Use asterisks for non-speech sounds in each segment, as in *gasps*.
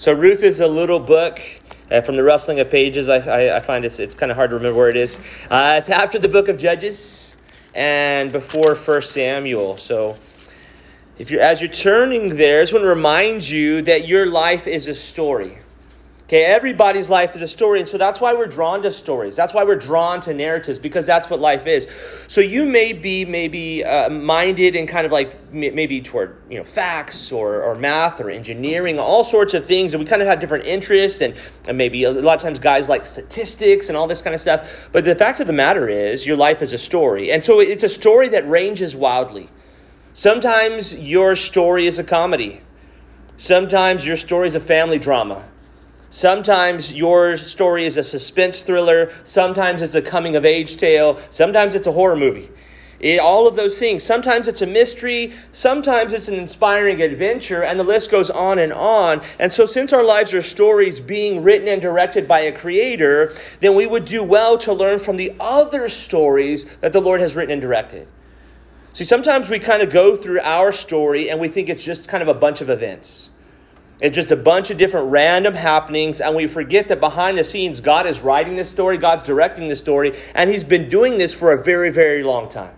So Ruth is a little book. Uh, from the rustling of pages, I, I, I find it's, it's kind of hard to remember where it is. Uh, it's after the book of Judges and before First Samuel. So if you're, as you're turning there, I just want to remind you that your life is a story. Okay, everybody's life is a story, and so that's why we're drawn to stories. That's why we're drawn to narratives because that's what life is. So you may be maybe uh, minded and kind of like maybe toward you know facts or, or math or engineering, all sorts of things, and we kind of have different interests, and, and maybe a lot of times guys like statistics and all this kind of stuff. But the fact of the matter is, your life is a story, and so it's a story that ranges wildly. Sometimes your story is a comedy. Sometimes your story is a family drama. Sometimes your story is a suspense thriller. Sometimes it's a coming of age tale. Sometimes it's a horror movie. It, all of those things. Sometimes it's a mystery. Sometimes it's an inspiring adventure. And the list goes on and on. And so, since our lives are stories being written and directed by a creator, then we would do well to learn from the other stories that the Lord has written and directed. See, sometimes we kind of go through our story and we think it's just kind of a bunch of events. It's just a bunch of different random happenings, and we forget that behind the scenes, God is writing this story, God's directing this story, and He's been doing this for a very, very long time.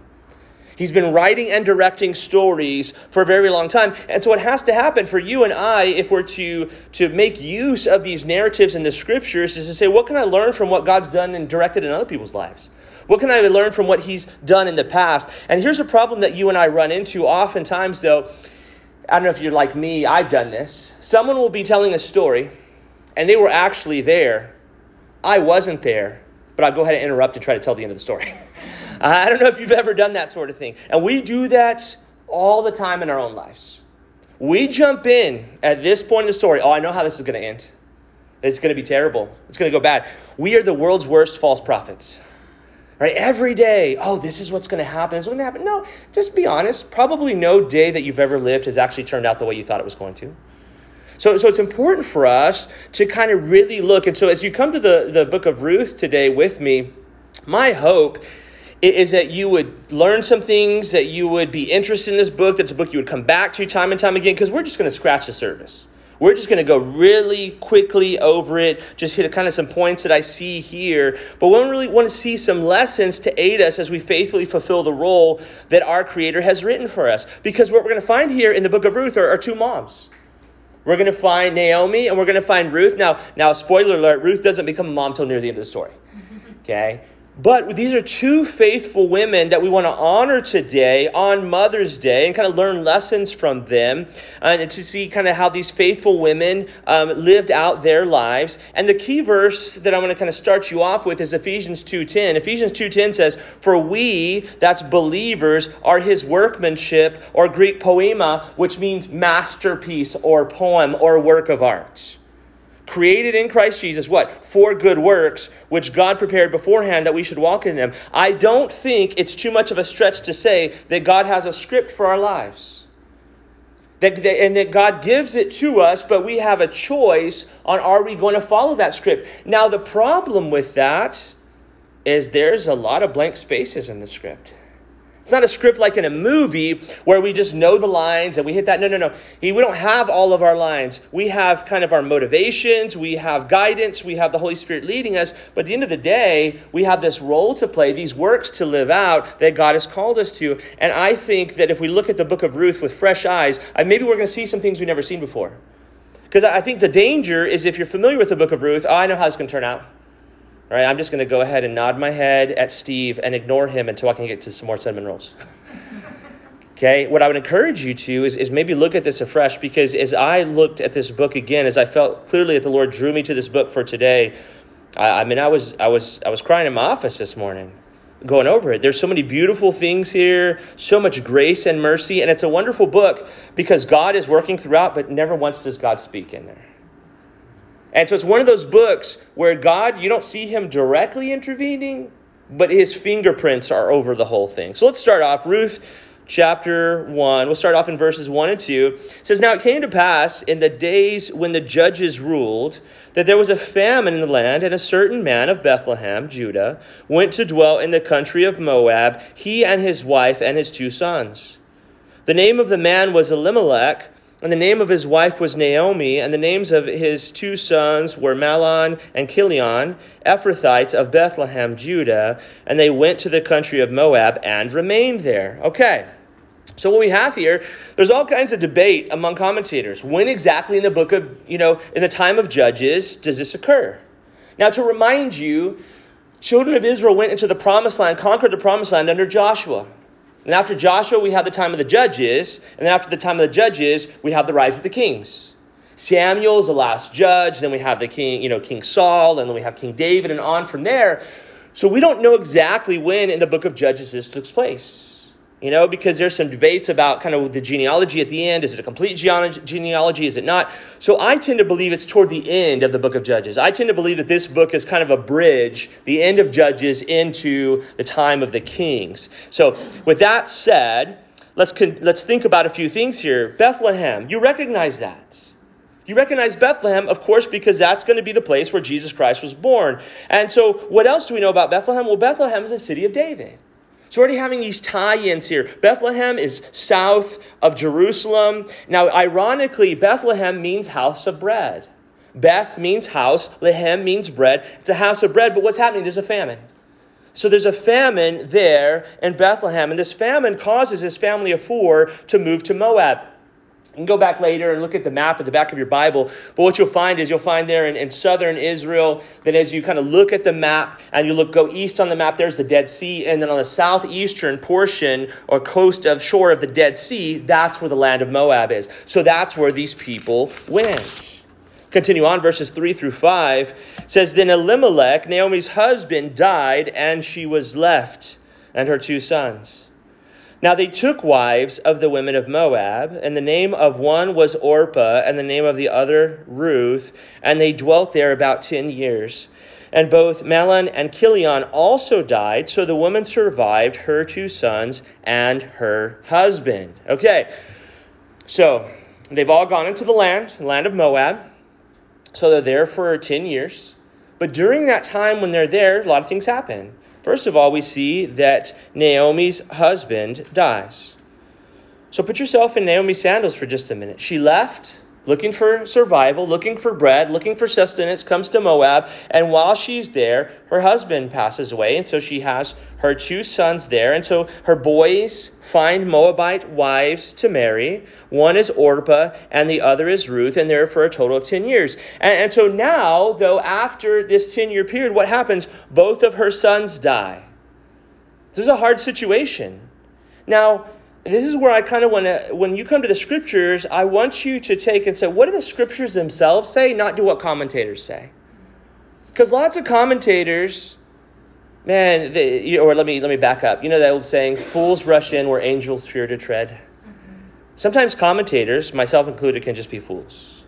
He's been writing and directing stories for a very long time. And so, what has to happen for you and I, if we're to, to make use of these narratives in the scriptures, is to say, what can I learn from what God's done and directed in other people's lives? What can I learn from what He's done in the past? And here's a problem that you and I run into oftentimes, though, I don't know if you're like me, I've done this. Someone will be telling a story, and they were actually there. I wasn't there, but I'll go ahead and interrupt and try to tell the end of the story. *laughs* I don't know if you've ever done that sort of thing. And we do that all the time in our own lives. We jump in at this point in the story. Oh, I know how this is going to end. It's going to be terrible. It's going to go bad. We are the world's worst false prophets. Right? Every day, oh, this is what's going to happen. This is going to happen. No, just be honest. Probably no day that you've ever lived has actually turned out the way you thought it was going to. So, so it's important for us to kind of really look. And so as you come to the, the book of Ruth today with me, my hope is that you would learn some things, that you would be interested in this book, that's a book you would come back to time and time again, because we're just going to scratch the surface. We're just going to go really quickly over it, just hit kind of some points that I see here. But we really want to see some lessons to aid us as we faithfully fulfill the role that our Creator has written for us. Because what we're going to find here in the book of Ruth are, are two moms. We're going to find Naomi and we're going to find Ruth. Now, now, spoiler alert: Ruth doesn't become a mom till near the end of the story. *laughs* Okay, but these are two faithful women that we want to honor today on Mother's Day and kind of learn lessons from them and to see kind of how these faithful women um, lived out their lives. And the key verse that I'm going to kind of start you off with is Ephesians 2.10. Ephesians 2.10 says, For we, that's believers, are his workmanship, or Greek poema, which means masterpiece or poem or work of art created in Christ Jesus, what? For good works, which God prepared beforehand that we should walk in them. I don't think it's too much of a stretch to say that God has a script for our lives. That, and that God gives it to us, but we have a choice on are we going to follow that script. Now, the problem with that is there's a lot of blank spaces in the script. It's not a script like in a movie where we just know the lines and we hit that. No, no, no. We don't have all of our lines. We have kind of our motivations, we have guidance, we have the Holy Spirit leading us. But at the end of the day, we have this role to play, these works to live out that God has called us to. And I think that if we look at the book of Ruth with fresh eyes, maybe we're going to see some things we've never seen before. Because I think the danger is if you're familiar with the book of Ruth, oh, I know how it's going to turn out. All right, I'm just going to go ahead and nod my head at Steve and ignore him until I can get to some more cinnamon rolls. *laughs* okay, what I would encourage you to is, is maybe look at this afresh because as I looked at this book again, as I felt clearly that the Lord drew me to this book for today, I, I mean, I was, I, was, I was crying in my office this morning going over it. There's so many beautiful things here, so much grace and mercy, and it's a wonderful book because God is working throughout, but never once does God speak in there. And so it's one of those books where God, you don't see him directly intervening, but his fingerprints are over the whole thing. So let's start off. Ruth chapter 1. We'll start off in verses 1 and 2. It says, Now it came to pass in the days when the judges ruled that there was a famine in the land, and a certain man of Bethlehem, Judah, went to dwell in the country of Moab, he and his wife and his two sons. The name of the man was Elimelech And the name of his wife was Naomi, and the names of his two sons were Mahlon and Chilion, Ephrathites of Bethlehem, Judah, and they went to the country of Moab and remained there. Okay. So what we have here, there's all kinds of debate among commentators. When exactly in the book of, you know, in the time of Judges does this occur? Now to remind you, children of Israel went into the promised land, conquered the promised land under Joshua. And after Joshua, we have the time of the judges. And then after the time of the judges, we have the rise of the kings. Samuel is the last judge. Then we have the king, you know, King Saul, and then we have King David, and on from there. So we don't know exactly when in the book of Judges this takes place you know, because there's some debates about kind of the genealogy at the end. Is it a complete genealogy? Is it not? So I tend to believe it's toward the end of the book of Judges. I tend to believe that this book is kind of a bridge, the end of Judges into the time of the kings. So with that said, let's, con- let's think about a few things here. Bethlehem, you recognize that. You recognize Bethlehem, of course, because that's going to be the place where Jesus Christ was born. And so, what else do we know about Bethlehem? Well, Bethlehem is a city of David. So, already having these tie ins here. Bethlehem is south of Jerusalem. Now, ironically, Bethlehem means house of bread. Beth means house, Lehem means bread. It's a house of bread, but what's happening? There's a famine. So there's a famine there in Bethlehem, and this famine causes this family of four to move to Moab. You can go back later and look at the map at the back of your Bible. But what you'll find is you'll find there in, in southern Israel that as you kind of look at the map and you look go east on the map, there's the Dead Sea. And then on the southeastern portion or coast of shore of the Dead Sea, that's where the land of Moab is. So that's where these people went. Continue on, verses 3 through 5 says, Then Elimelech, Naomi's husband, died, and she was left, and her two sons. Now they took wives of the women of Moab, and the name of one was Orpah, and the name of the other Ruth, and they dwelt there about ten years. And both Mahlon and Chilion also died, so the woman survived her two sons and her husband. Okay, so they've all gone into the land, land of Moab. So they're there for 10 years. But during that time when they're there, a lot of things happen. First of all, we see that Naomi's husband dies. So put yourself in Naomi's sandals for just a minute. She left looking for survival, looking for bread, looking for sustenance, comes to Moab, and while she's there, her husband passes away, and so she has her two sons there. And so her boys find Moabite wives to marry. One is Orpah, and the other is Ruth, and they're for a total of 10 years. And, and so now, though, after this 10 year period, what happens? Both of her sons die. This is a hard situation. Now, this is where I kind of want to, when you come to the scriptures, I want you to take and say, what do the scriptures themselves say, not do what commentators say. Because lots of commentators, Man, they, or let me let me back up. You know that old saying, "Fools rush in where angels fear to tread." Mm-hmm. Sometimes commentators, myself included, can just be fools.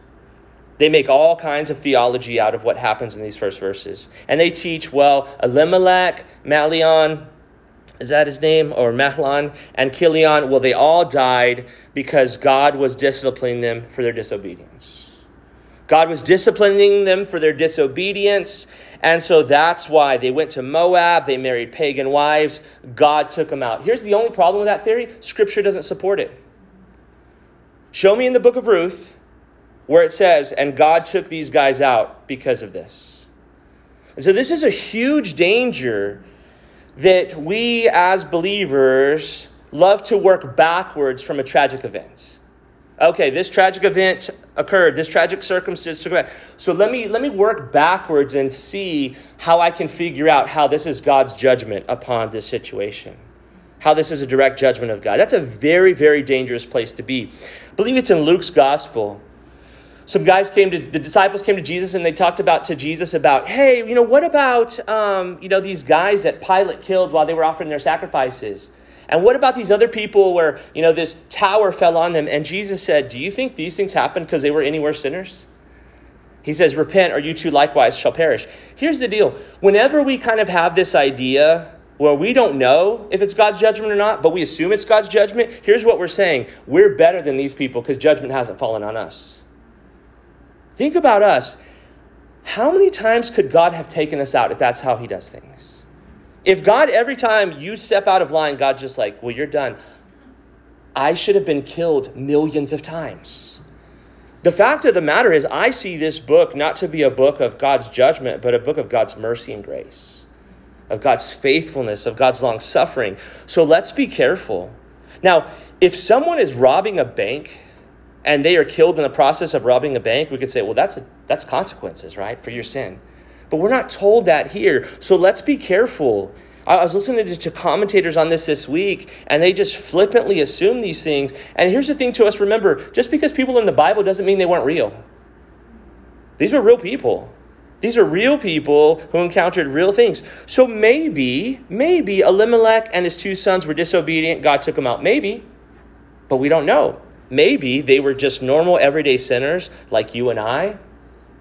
They make all kinds of theology out of what happens in these first verses, and they teach, well, Elimelech, Malion, is that his name, or Mahlon and Chilion? Well, they all died because God was disciplining them for their disobedience. God was disciplining them for their disobedience, and so that's why they went to Moab, they married pagan wives, God took them out. Here's the only problem with that theory Scripture doesn't support it. Show me in the book of Ruth where it says, and God took these guys out because of this. And so this is a huge danger that we as believers love to work backwards from a tragic event okay, this tragic event occurred, this tragic circumstance occurred. So let me let me work backwards and see how I can figure out how this is God's judgment upon this situation. How this is a direct judgment of God. That's a very, very dangerous place to be. I believe it's in Luke's gospel. Some guys came to the disciples came to Jesus and they talked about to Jesus about, hey, you know, what about um, you know these guys that Pilate killed while they were offering their sacrifices? And what about these other people where, you know, this tower fell on them and Jesus said, Do you think these things happened because they were anywhere sinners? He says, Repent, or you too likewise shall perish. Here's the deal whenever we kind of have this idea where we don't know if it's God's judgment or not, but we assume it's God's judgment, here's what we're saying we're better than these people because judgment hasn't fallen on us. Think about us. How many times could God have taken us out if that's how He does things? If God, every time you step out of line, God's just like, well, you're done. I should have been killed millions of times. The fact of the matter is, I see this book not to be a book of God's judgment, but a book of God's mercy and grace, of God's faithfulness, of God's long suffering. So let's be careful. Now, if someone is robbing a bank and they are killed in the process of robbing a bank, we could say, well, that's, a, that's consequences, right, for your sin. But we're not told that here. So let's be careful. I was listening to commentators on this this week, and they just flippantly assume these things. And here's the thing to us remember just because people in the Bible doesn't mean they weren't real. These were real people. These are real people who encountered real things. So maybe, maybe Elimelech and his two sons were disobedient. God took them out. Maybe. But we don't know. Maybe they were just normal, everyday sinners like you and I.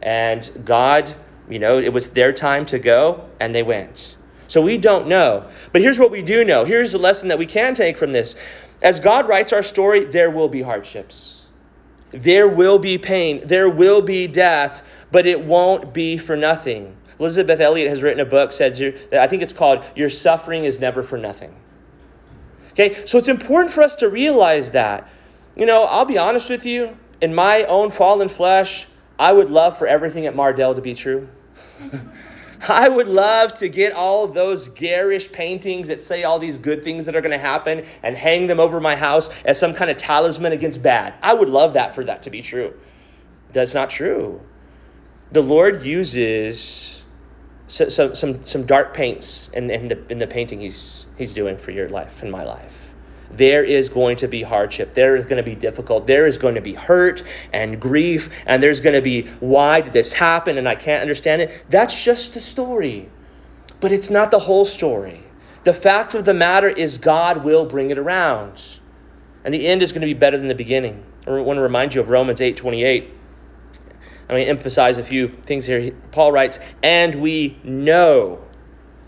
And God, you know, it was their time to go, and they went. So we don't know. But here's what we do know. Here's the lesson that we can take from this. As God writes our story, there will be hardships. There will be pain. There will be death, but it won't be for nothing. Elisabeth Elliot has written a book, said that I think it's called Your Suffering is Never for Nothing. Okay, so it's important for us to realize that. You know, I'll be honest with you, in my own fallen flesh, I would love for everything at Mardel to be true. *laughs* I would love to get all those garish paintings that say all these good things that are going to happen and hang them over my house as some kind of talisman against bad. I would love that for that to be true. That's not true. The Lord uses some, some, some dark paints in, in, the, in the painting he's, he's doing for your life and my life there is going to be hardship. There is going to be difficult. There is going to be hurt and grief. And there's going to be, why did this happen? And I can't understand it. That's just the story. But it's not the whole story. The fact of the matter is, God will bring it around. And the end is going to be better than the beginning. I want to remind you of Romans 8 28. I'm going to emphasize a few things here. Paul writes, And we know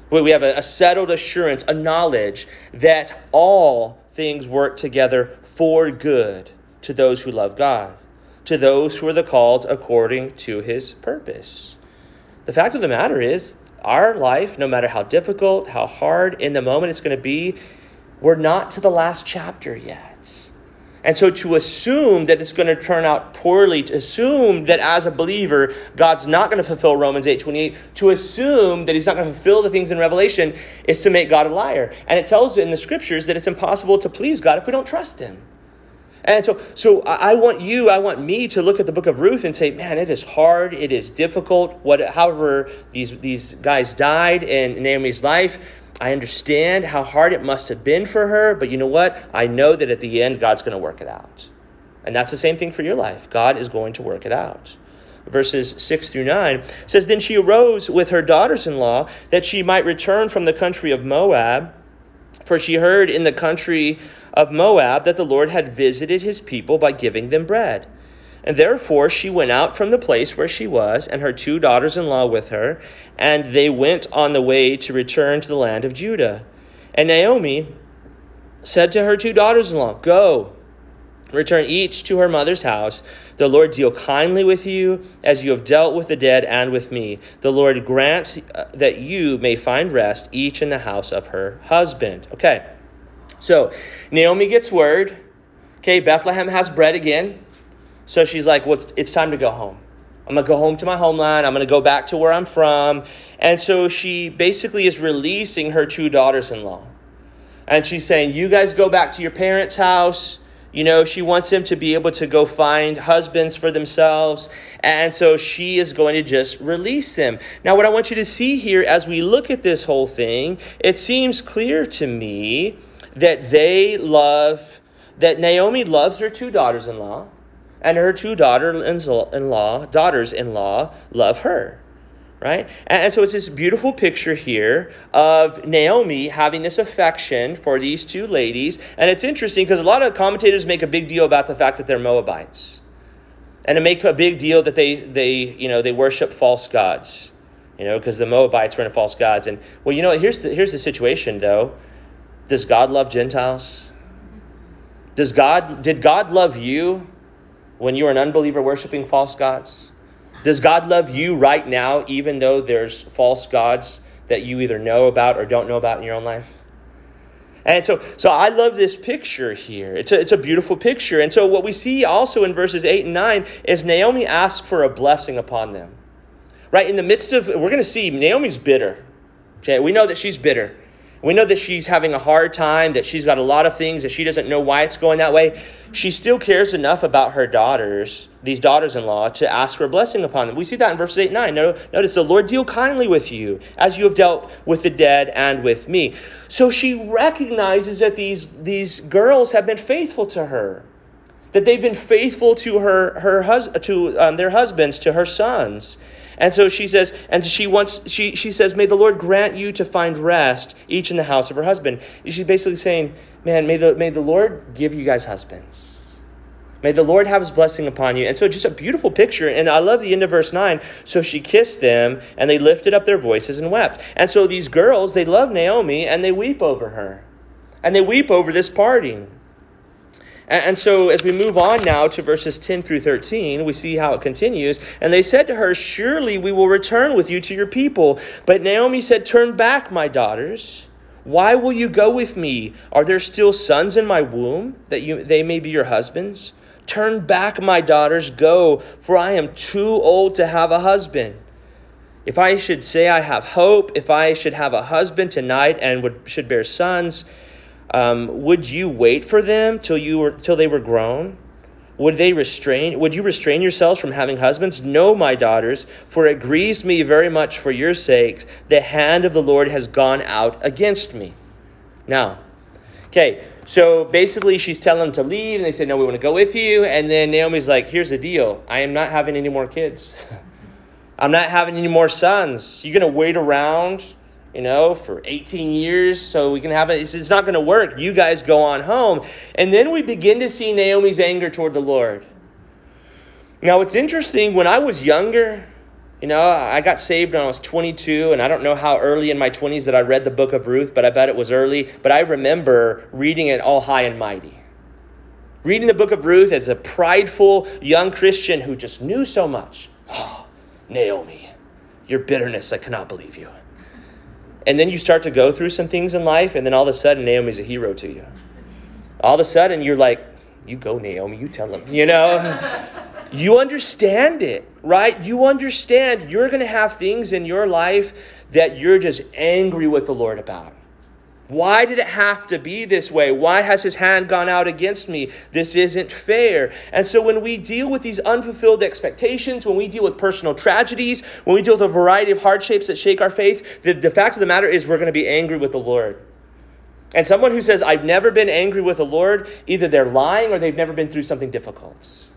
we have a, settled assurance, a knowledge that all things work together for good to those who love God, to those who are the called according to his purpose. The fact of the matter is, our life, no matter how difficult, how hard in the moment it's going to be, we're not to the last chapter yet. And so to assume that it's going to turn out poorly, to assume that as a believer, God's not going to fulfill Romans 8 28, to assume that he's not going to fulfill the things in Revelation is to make God a liar. And it tells in the scriptures that it's impossible to please God if we don't trust him. And so, so I want you, I want me to look at the book of Ruth and say, man, it is hard, it is difficult. What, however, these, these guys died in Naomi's life, I understand how hard it must have been for her, but you know what? I know that at the end, God's going to work it out. And that's the same thing for your life. God is going to work it out. Verses 6 through 9 says, Then she arose with her daughters in law that she might return from the country of Moab, for she heard in the country of Moab that the Lord had visited his people by giving them bread. And therefore she went out from the place where she was, and her two daughters in law with her, and they went on the way to return to the land of Judah. And Naomi said to her two daughters in law, Go, return each to her mother's house. The Lord deal kindly with you as you have dealt with the dead and with me. The Lord grant uh, that you may find rest, each in the house of her husband. Okay, so Naomi gets word. Okay, Bethlehem has bread again. So she's like, well, it's time to go home. I'm to go home to my homeland. I'm to go back to where I'm from. And so she basically is releasing her two daughters in law. And she's saying, You guys go back to your parents' house. You know, she wants them to be able to go find husbands for themselves. And so she is going to just release them. Now, what I want you to see here as we look at this whole thing, it seems clear to me that they love, that Naomi loves her two daughters in law and her two daughter-in-law, daughters-in-law love her right? And, so it's this beautiful picture here of Naomi having this affection for these two ladies. And it's interesting because a lot of commentators make a big deal about the fact that they're Moabites. And to make a big deal that they, they, you know, they worship false gods, you know, because the Moabites were into false gods. And, well, you know, here's the, here's the situation, though. Does God love Gentiles? Does God, did God love you when you're an unbeliever worshiping false gods? Does God love you right now, even though there's false gods that you either know about or don't know about in your own life? And so, so I love this picture here. It's a, it's a beautiful picture. And so, what we see also in verses 8 and 9 is Naomi asks for a blessing upon them. Right? In the midst of, we're going to see Naomi's bitter. Okay? We know that she's bitter. We know that she's having a hard time, that she's got a lot of things, that she doesn't know why it's going that way. She still cares enough about her daughters, these daughters in law, to ask for a blessing upon them. We see that in verses 8 and 9. Notice the Lord deal kindly with you, as you have dealt with the dead and with me. So she recognizes that these, these girls have been faithful to her, that they've been faithful to her, her hus- to um, their husbands, to her sons. And so she says, and she wants, she, she says, may the Lord grant you to find rest, each in the house of her husband. She's basically saying, man, may the, may the Lord give you guys husbands. May the Lord have his blessing upon you. And so just a beautiful picture. And I love the end of verse 9. So she kissed them, and they lifted up their voices and wept. And so these girls, they love Naomi, and they weep over her. And they weep over this parting. And, so, as we move on now to verses 10 through 13, we see how it continues. And they said to her, Surely we will return with you to your people. But Naomi said, Turn back, my daughters. Why will you go with me? Are there still sons in my womb that you, they may be your husbands? Turn back, my daughters, go, for I am too old to have a husband. If I should say I have hope, if I should have a husband tonight and would, should bear sons, um, would you wait for them till you were till they were grown? Would they restrain? Would you restrain yourselves from having husbands? No, my daughters, for it grieves me very much for your sakes. The hand of the Lord has gone out against me. Now, okay, so basically she's telling them to leave, and they say, No, we want to go with you. And then Naomi's like, Here's the deal I am not having any more kids. *laughs* I'm not having any more sons. You're going to wait around you know, for 18 years, so we can have it. It's not going to work. You guys go on home. And then we begin to see Naomi's anger toward the Lord. Now, it's interesting, when I was younger, you know, I got saved when I was 22, and I don't know how early in my 20s that I read the book of Ruth, but I bet it was early. But I remember reading it all high and mighty. Reading the book of Ruth as a prideful young Christian who just knew so much. Oh, *gasps* Naomi, your bitterness, I cannot believe you. And then you start to go through some things in life, and then all of a sudden, Naomi's a hero to you. All of a sudden, you're like, you go, Naomi, you tell him, you know? *laughs* you understand it, right? You understand you're going to have things in your life that you're just angry with the Lord about. Why did it have to be this way? Why has his hand gone out against me? This isn't fair. And so, when we deal with these unfulfilled expectations, when we deal with personal tragedies, when we deal with a variety of hardships that shake our faith, the, the fact of the matter is we're going to be angry with the Lord. And someone who says, I've never been angry with the Lord, either they're lying or they've never been through something difficult.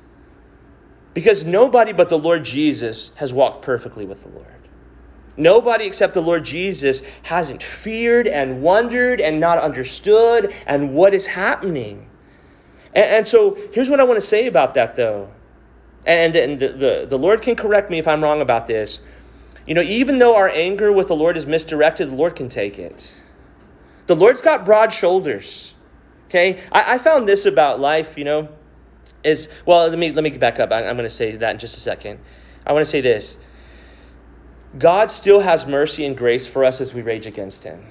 Because nobody but the Lord Jesus has walked perfectly with the Lord. Nobody except the Lord Jesus hasn't feared and wondered and not understood and what is happening. And, and so here's what I want to say about that, though. And, and the, the, the Lord can correct me if I'm wrong about this. You know, even though our anger with the Lord is misdirected, the Lord can take it. The Lord's got broad shoulders. Okay? I, I found this about life, you know, is, well, let me, let me back up. I, I'm going to say that in just a second. I want to say this God still has mercy and grace for us as we rage against Him.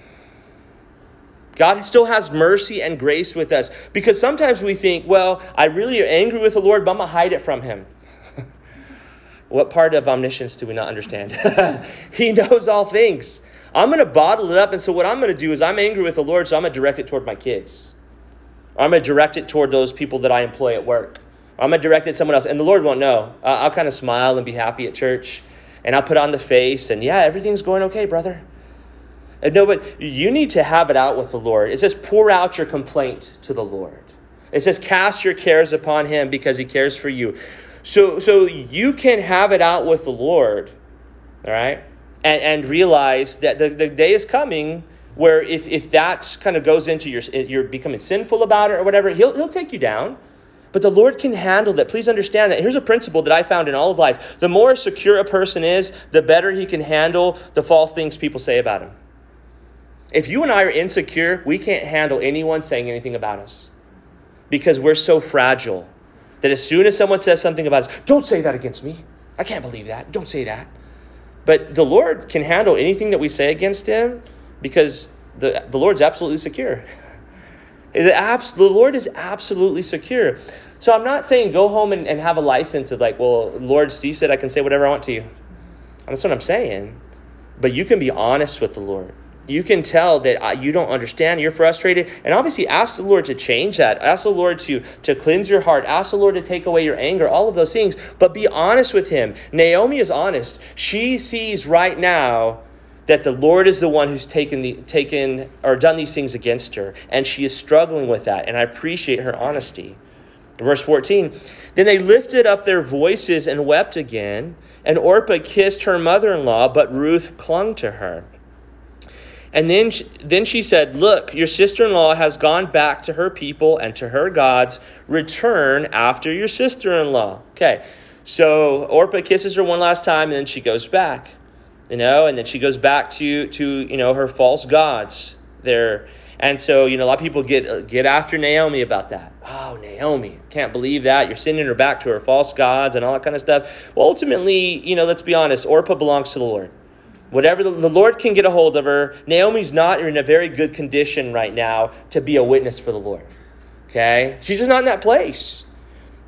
God still has mercy and grace with us because sometimes we think, well, I really am angry with the Lord, but I'm going to hide it from Him. *laughs* what part of omniscience do we not understand? *laughs* he knows all things. I'm going to bottle it up. And so, what I'm going to do is, I'm angry with the Lord, so I'm going to direct it toward my kids. Or I'm going to direct it toward those people that I employ at work. Or I'm going to direct it to someone else. And the Lord won't know. I'll kind of smile and be happy at church and I'll put on the face and yeah, everything's going okay, brother. And no, but you need to have it out with the Lord. It says, pour out your complaint to the Lord. It says, cast your cares upon him because he cares for you. So, so you can have it out with the Lord, all right? And, and realize that the, the day is coming where if, if that kind of goes into your, you're becoming sinful about it or whatever, he'll, he'll take you down. But the Lord can handle that. Please understand that. Here's a principle that I found in all of life the more secure a person is, the better he can handle the false things people say about him. If you and I are insecure, we can't handle anyone saying anything about us because we're so fragile that as soon as someone says something about us, don't say that against me. I can't believe that. Don't say that. But the Lord can handle anything that we say against him because the, the Lord's absolutely secure. *laughs* The, abs- the Lord is absolutely secure. So I'm not saying go home and, and have a license of like, well, Lord, Steve said I can say whatever I want to you. That's what I'm saying. But you can be honest with the Lord. You can tell that you don't understand, you're frustrated, and obviously ask the Lord to change that. Ask the Lord to, to cleanse your heart. Ask the Lord to take away your anger, all of those things. But be honest with Him. Naomi is honest. She sees right now that the Lord is the one who's taken the taken or done these things against her, and she is struggling with that. And I appreciate her honesty. Verse 14, then they lifted up their voices and wept again, and Orpah kissed her mother in law, but Ruth clung to her. And then, then she said, Look, your sister in law has gone back to her people and to her gods. Return after your sister in law. Okay, so Orpah kisses her one last time, and then she goes back, you know, and then she goes back to, to you know, her false gods there. And so, you know, a lot of people get, uh, get after Naomi about that. Oh, Naomi, can't believe that. You're sending her back to her false gods and all that kind of stuff. Well, ultimately, you know, let's be honest, Orpah belongs to the Lord. Whatever the, the Lord can get a hold of her, Naomi's not in a very good condition right now to be a witness for the Lord. Okay? She's just not in that place.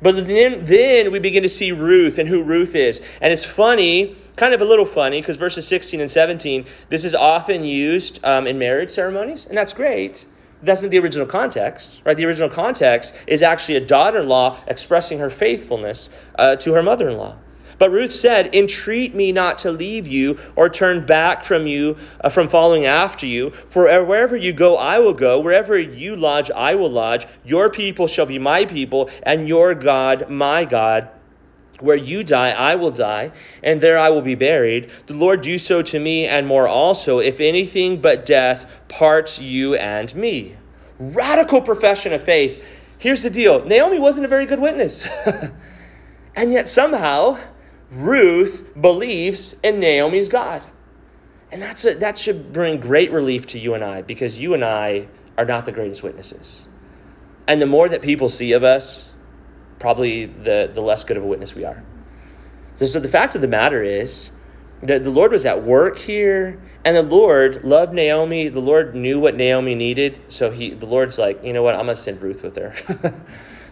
But then, then we begin to see Ruth and who Ruth is. And it's funny, kind of a little funny, because verses 16 and 17, this is often used um, in marriage ceremonies, and that's great. That's not the original context, right? The original context is actually a daughter in law expressing her faithfulness uh, to her mother in law. But Ruth said, Entreat me not to leave you or turn back from you, uh, from following after you. For wherever you go, I will go. Wherever you lodge, I will lodge. Your people shall be my people, and your God, my God. Where you die, I will die, and there I will be buried. The Lord do so to me and more also, if anything but death parts you and me. Radical profession of faith. Here's the deal Naomi wasn't a very good witness. *laughs* and yet somehow Ruth believes in Naomi's God. And that's a, that should bring great relief to you and I because you and I are not the greatest witnesses. And the more that people see of us, probably the, the less good of a witness we are. So the fact of the matter is that the Lord was at work here, and the Lord loved Naomi. The Lord knew what Naomi needed. So he the Lord's like, you know what, I'm gonna send Ruth with her. *laughs*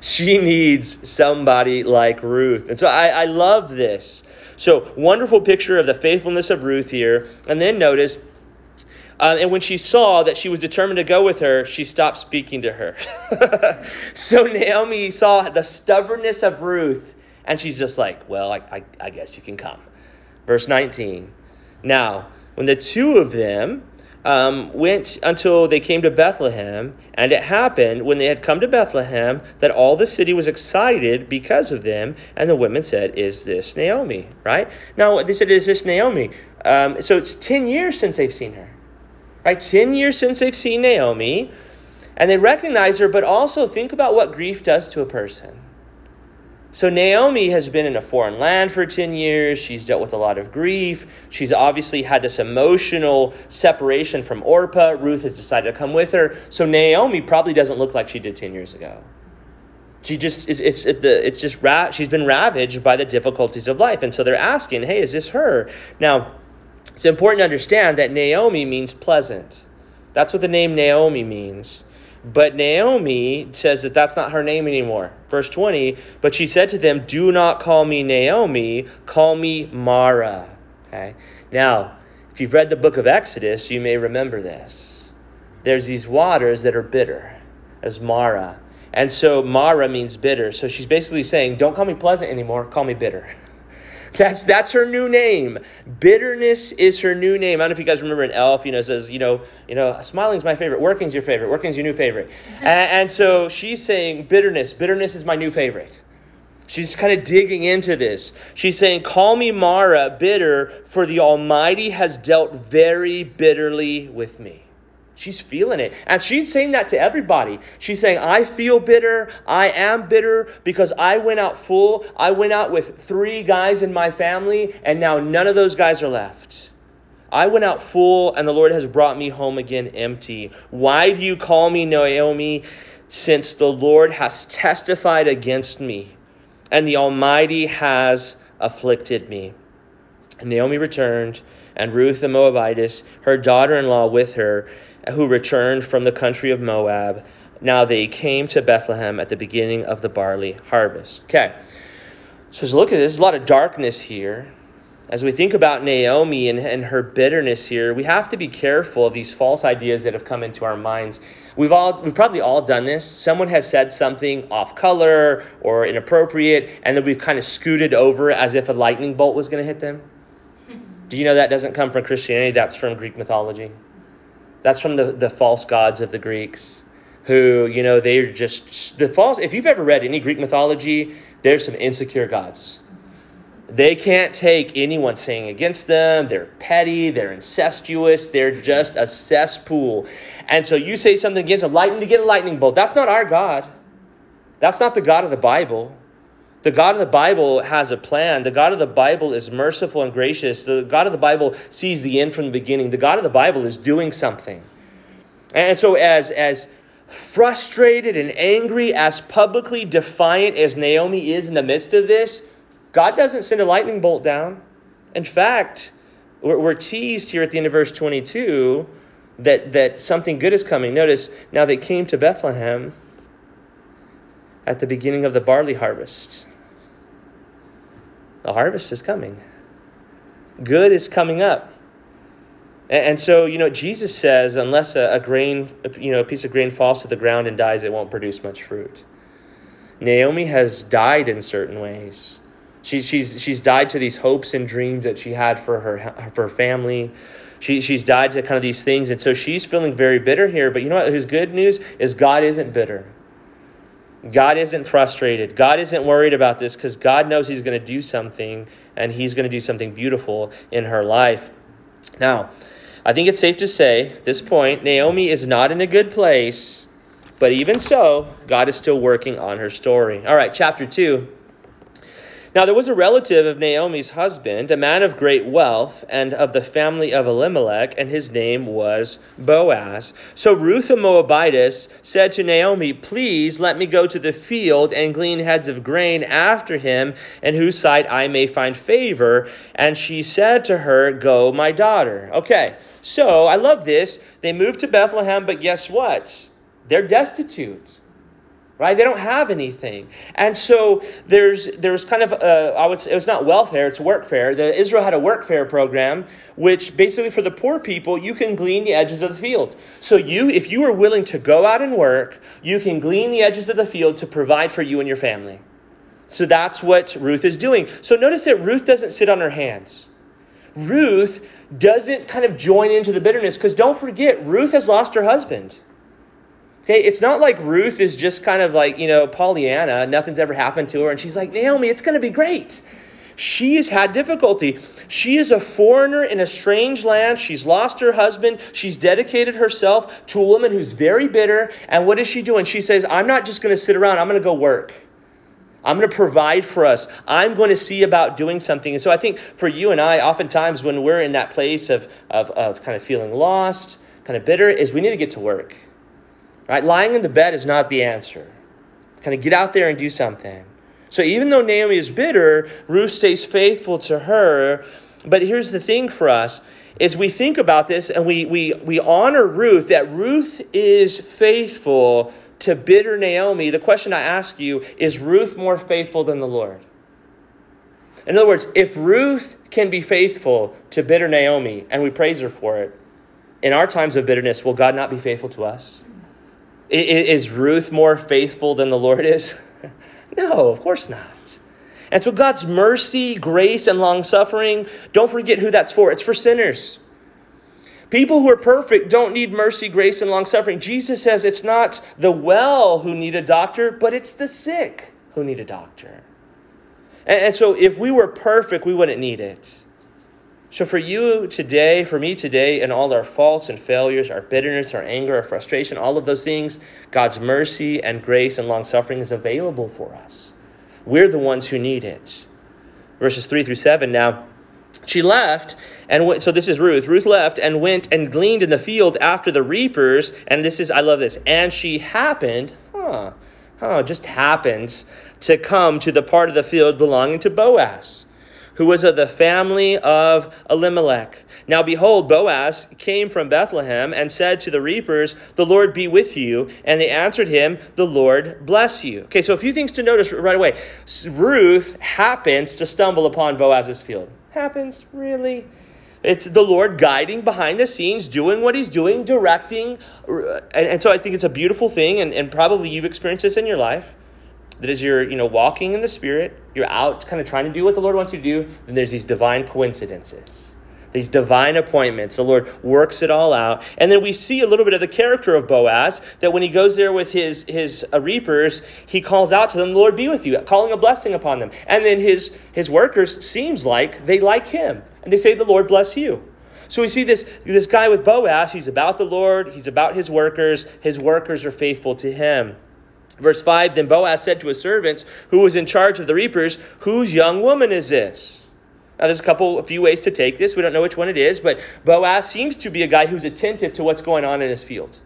She needs somebody like Ruth. And so I, I love this. So, wonderful picture of the faithfulness of Ruth here. And then notice, uh, and when she saw that she was determined to go with her, she stopped speaking to her. *laughs* so, Naomi saw the stubbornness of Ruth, and she's just like, well, I, I, I guess you can come. Verse 19. Now, when the two of them um, went until they came to Bethlehem. And it happened when they had come to Bethlehem that all the city was excited because of them. And the women said, Is this Naomi? Right? Now, they said, Is this Naomi? Um, so it's 10 years since they've seen her. Right? 10 years since they've seen Naomi. And they recognize her, but also think about what grief does to a person. So Naomi has been in a foreign land for 10 years. She's dealt with a lot of grief. She's obviously had this emotional separation from Orpah. Ruth has decided to come with her. So Naomi probably doesn't look like she did 10 years ago. She just it's it's it's just ra- she's been ravaged by the difficulties of life. And so they're asking, "Hey, is this her?" Now, it's important to understand that Naomi means pleasant. That's what the name Naomi means. But Naomi says that that's not her name anymore. Verse 20, but she said to them, Do not call me Naomi, call me Mara. Okay? Now, if you've read the book of Exodus, you may remember this. There's these waters that are bitter, as Mara. And so Mara means bitter. So she's basically saying, Don't call me pleasant anymore, call me bitter. *laughs* That's that's her new name. Bitterness is her new name. I don't know if you guys remember an elf, you know, says, you know, you know, smiling's my favorite, working's your favorite, working's your new favorite. *laughs* and, and so she's saying bitterness, bitterness is my new favorite. She's kind of digging into this. She's saying, Call me Mara, bitter, for the Almighty has dealt very bitterly with me. She's feeling it. And she's saying that to everybody. She's saying, I feel bitter. I am bitter because I went out full. I went out with three guys in my family, and now none of those guys are left. I went out full, and the Lord has brought me home again empty. Why do you call me Naomi, since the Lord has testified against me, and the Almighty has afflicted me? And Naomi returned, and Ruth the Moabitess, her daughter in law, with her who returned from the country of Moab, Now they came to Bethlehem at the beginning of the barley harvest. Okay. So as look at this, there's a lot of darkness here. As we think about Naomi and, and her bitterness here, we have to be careful of these false ideas that have come into our minds. We've all we've probably all done this. Someone has said something off color or inappropriate, and then we've kind of scooted over as if a lightning bolt was going to hit them. Do you know that doesn't come from Christianity? That's from Greek mythology. That's from the, the false gods of the Greeks, who, you know, they're just the false. If you've ever read any Greek mythology, there's some insecure gods. They can't take anyone saying against them. They're petty, they're incestuous, they're just a cesspool. And so you say something against them, lightning to get a lightning bolt. That's not our God. That's not the God of the Bible. The God of the Bible has a plan. The God of the Bible is merciful and gracious. The God of the Bible sees the end from the beginning. The God of the Bible is doing something. And so, as, as frustrated and angry, as publicly defiant as Naomi is in the midst of this, God doesn't send a lightning bolt down. In fact, we're, we're teased here at the end of verse 22 that, that something good is coming. Notice, now they came to Bethlehem at the beginning of the barley harvest. The harvest is coming. Good is coming up. And, so, you know, Jesus says, unless a, a grain, you know, a piece of grain falls to the ground and dies, it won't produce much fruit. Naomi has died in certain ways. She, she's, she's died to these hopes and dreams that she had for her, for her family. She, she's died to kind of these things. And so she's feeling very bitter here. But you know what? Whose good news is God isn't bitter. God isn't frustrated. God isn't worried about this because God knows He's going to do something and He's going to do something beautiful in her life. Now, I think it's safe to say at this point, Naomi is not in a good place, but even so, God is still working on her story. All right, chapter 2. Now there was a relative of Naomi's husband, a man of great wealth, and of the family of Elimelech, and his name was Boaz. So Ruth the Moabitess said to Naomi, Please let me go to the field and glean heads of grain after him, in whose sight I may find favor. And she said to her, Go, my daughter. Okay, so I love this. They moved to Bethlehem, but guess what? They're destitute right? They don't have anything. And so there's there's kind of a, I would say it was not welfare, it's workfare. The Israel had a workfare program which basically for the poor people you can glean the edges of the field. So you if you are willing to go out and work, you can glean the edges of the field to provide for you and your family. So that's what Ruth is doing. So notice that Ruth doesn't sit on her hands. Ruth doesn't kind of join into the bitterness because don't forget Ruth has lost her husband. Okay, it's not like Ruth is just kind of like, you know, Pollyanna, nothing's ever happened to her, and she's like, Naomi, it's going to be great. She has had difficulty. She is a foreigner in a strange land. She's lost her husband. She's dedicated herself to a woman who's very bitter. And what is she doing? She says, I'm not just going to sit around, I'm going to go work. I'm going to provide for us. I'm going to see about doing something. And so I think for you and I, oftentimes when we're in that place of, of, of kind of feeling lost, kind of bitter, is we need to get to work. Right? Lying in the bed is not the answer. Kind of get out there and do something. So even though Naomi is bitter, Ruth stays faithful to her. But here's the thing for us is we think about this and we, we, we honor Ruth, that Ruth is faithful to bitter Naomi. The question I ask you is Ruth more faithful than the Lord? In other words, if Ruth can be faithful to bitter Naomi and we praise her for it, in our times of bitterness, will God not be faithful to us? Is Ruth more faithful than the Lord is? *laughs* no, of course not. And so God's mercy, grace, and long suffering, don't forget who that's for. It's for sinners. People who are perfect don't need mercy, grace, and long suffering. Jesus says it's not the well who need a doctor, but it's the sick who need a doctor. And, and so if we were perfect, we wouldn't need it. So, for you today, for me today, and all our faults and failures, our bitterness, our anger, our frustration, all of those things, God's mercy and grace and long suffering is available for us. We're the ones who need it. Verses 3 through 7 now. She left, and went, so this is Ruth. Ruth left and went and gleaned in the field after the reapers. And this is, I love this. And she happened, huh, huh, just happens to come to the part of the field belonging to Boaz who was of the family of Elimelech. Now behold, Boaz came from Bethlehem and said to the reapers, The Lord be with you. And they answered him, The Lord bless you. Okay, so a few things to notice right away. Ruth happens to stumble upon Boaz's field. Happens, really? It's the Lord guiding behind the scenes, doing what He's doing, directing. And, and so I think it's a beautiful thing, and, and probably you've experienced this in your life that as you're you know walking in the spirit you're out kind of trying to do what the lord wants you to do then there's these divine coincidences these divine appointments. The lord works it all out. And then we see a little bit of the character of boaz that when he goes there with his his uh, reapers he calls out to them the lord be with you calling a blessing upon them. And then his his workers seems like they like him and they say the lord bless you. So we see this, this guy with Boaz, he's about the Lord, he's about his workers, his workers are faithful to him. Verse 5 Then Boaz said to his servants, who was in charge of the reapers, Whose young woman is this? Now, there's a couple, a few ways to take this. We don't know which one it is, but Boaz seems to be a guy who's attentive to what's going on in his field.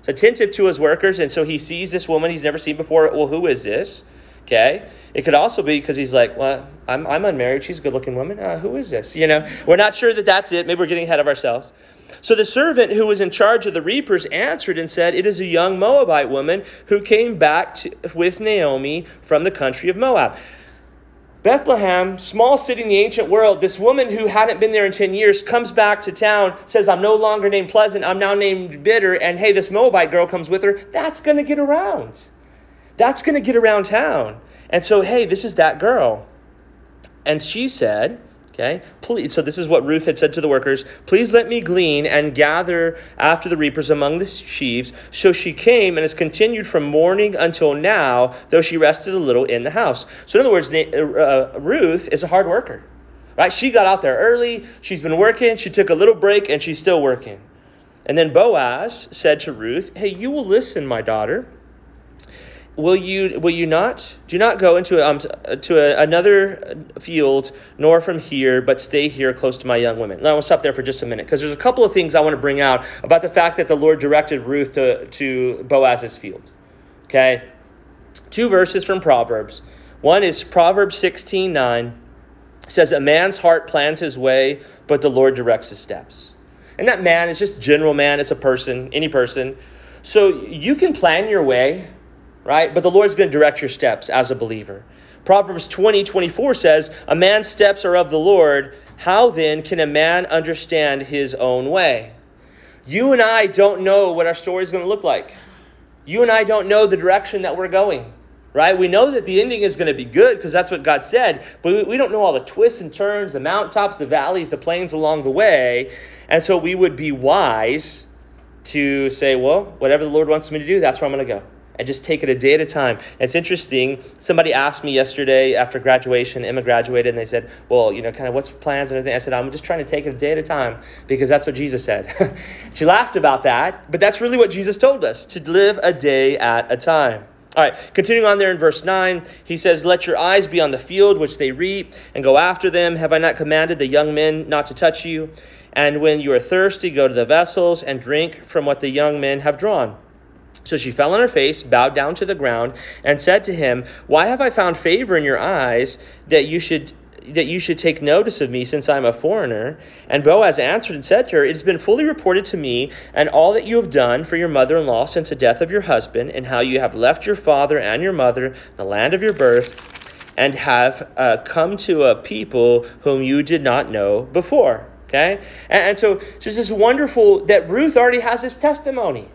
He's attentive to his workers, and so he sees this woman he's never seen before. Well, who is this? Okay. It could also be because he's like, well, I'm, I'm unmarried. She's a good looking woman. Uh, who is this? You know, we're not sure that that's it. Maybe we're getting ahead of ourselves. So the servant who was in charge of the reapers answered and said, It is a young Moabite woman who came back to, with Naomi from the country of Moab. Bethlehem, small city in the ancient world, this woman who hadn't been there in 10 years comes back to town, says, I'm no longer named Pleasant, I'm now named Bitter, and hey, this Moabite girl comes with her. That's going to get around. That's going to get around town. And so, hey, this is that girl. And she said, Okay? Please, so this is what Ruth had said to the workers Please let me glean and gather after the reapers among the sheaves. So she came and has continued from morning until now, though she rested a little in the house. So, in other words, uh, Ruth is a hard worker. Right? She got out there early, she's been working, she took a little break, and she's still working. And then Boaz said to Ruth, Hey, you will listen, my daughter will you will you not? Do not go into um to a, another field nor from here but stay here close to my young women. Now i'll stop there for just a minute because there's a couple of things i want to bring out about the fact that the lord directed ruth to to boaz's field okay? Two verses from proverbs. One is proverbs 16 9 says a man's heart plans his way but the lord directs his steps. And that man is just general man it's a person any person. So you can plan your way right? But the Lord's going to direct your steps as a believer. Proverbs 20, 24 says, A man's steps are of the Lord. How then can a man understand his own way? You and I don't know what our story is going to look like. You and I don't know the direction that we're going, right? We know that the ending is going to be good because that's what God said, but we don't know all the twists and turns, the mountaintops, the valleys, the plains along the way. And so we would be wise to say, well, whatever the Lord wants me to do, that's where I'm going to go and just take it a day at a time. And it's interesting. Somebody asked me yesterday after graduation, Emma graduated, and they said, Well, you know, kind of what's plans and everything. I said, I'm just trying to take it a day at a time because that's what Jesus said. *laughs* she laughed about that, but that's really what Jesus told us to live a day at a time. All right, continuing on there in verse 9, he says, Let your eyes be on the field which they reap, and go after them. Have I not commanded the young men not to touch you? And when you are thirsty, go to the vessels and drink from what the young men have drawn. So she fell on her face, bowed down to the ground, and said to him, Why have I found favor in your eyes that you should that you should take notice of me since I'm a foreigner? And Boaz answered and said to her, It has been fully reported to me and all that you have done for your mother in law since the death of your husband, and how you have left your father and your mother, the land of your birth, and have uh, come to a people whom you did not know before. Okay? And, and so just this wonderful that Ruth already has this testimony.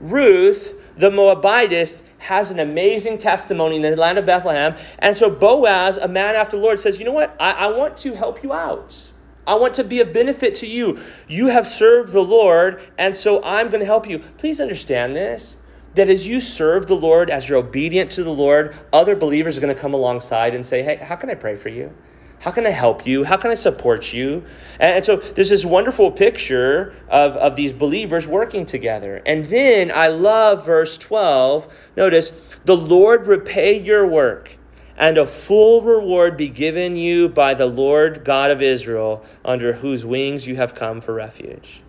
Ruth, the Moabitess, has an amazing testimony in the land of Bethlehem. And so Boaz, a man after the Lord, says, You know what? I, I want to help you out. I want to be a benefit to you. You have served the Lord, and so I'm going to help you. Please understand this that as you serve the Lord, as you're obedient to the Lord, other believers are going to come alongside and say, Hey, how can I pray for you? How can I help you? How can I support you? And so there's this wonderful picture of, of these believers working together. And then I love verse 12. Notice, the Lord repay your work, and a full reward be given you by the Lord God of Israel, under whose wings you have come for refuge.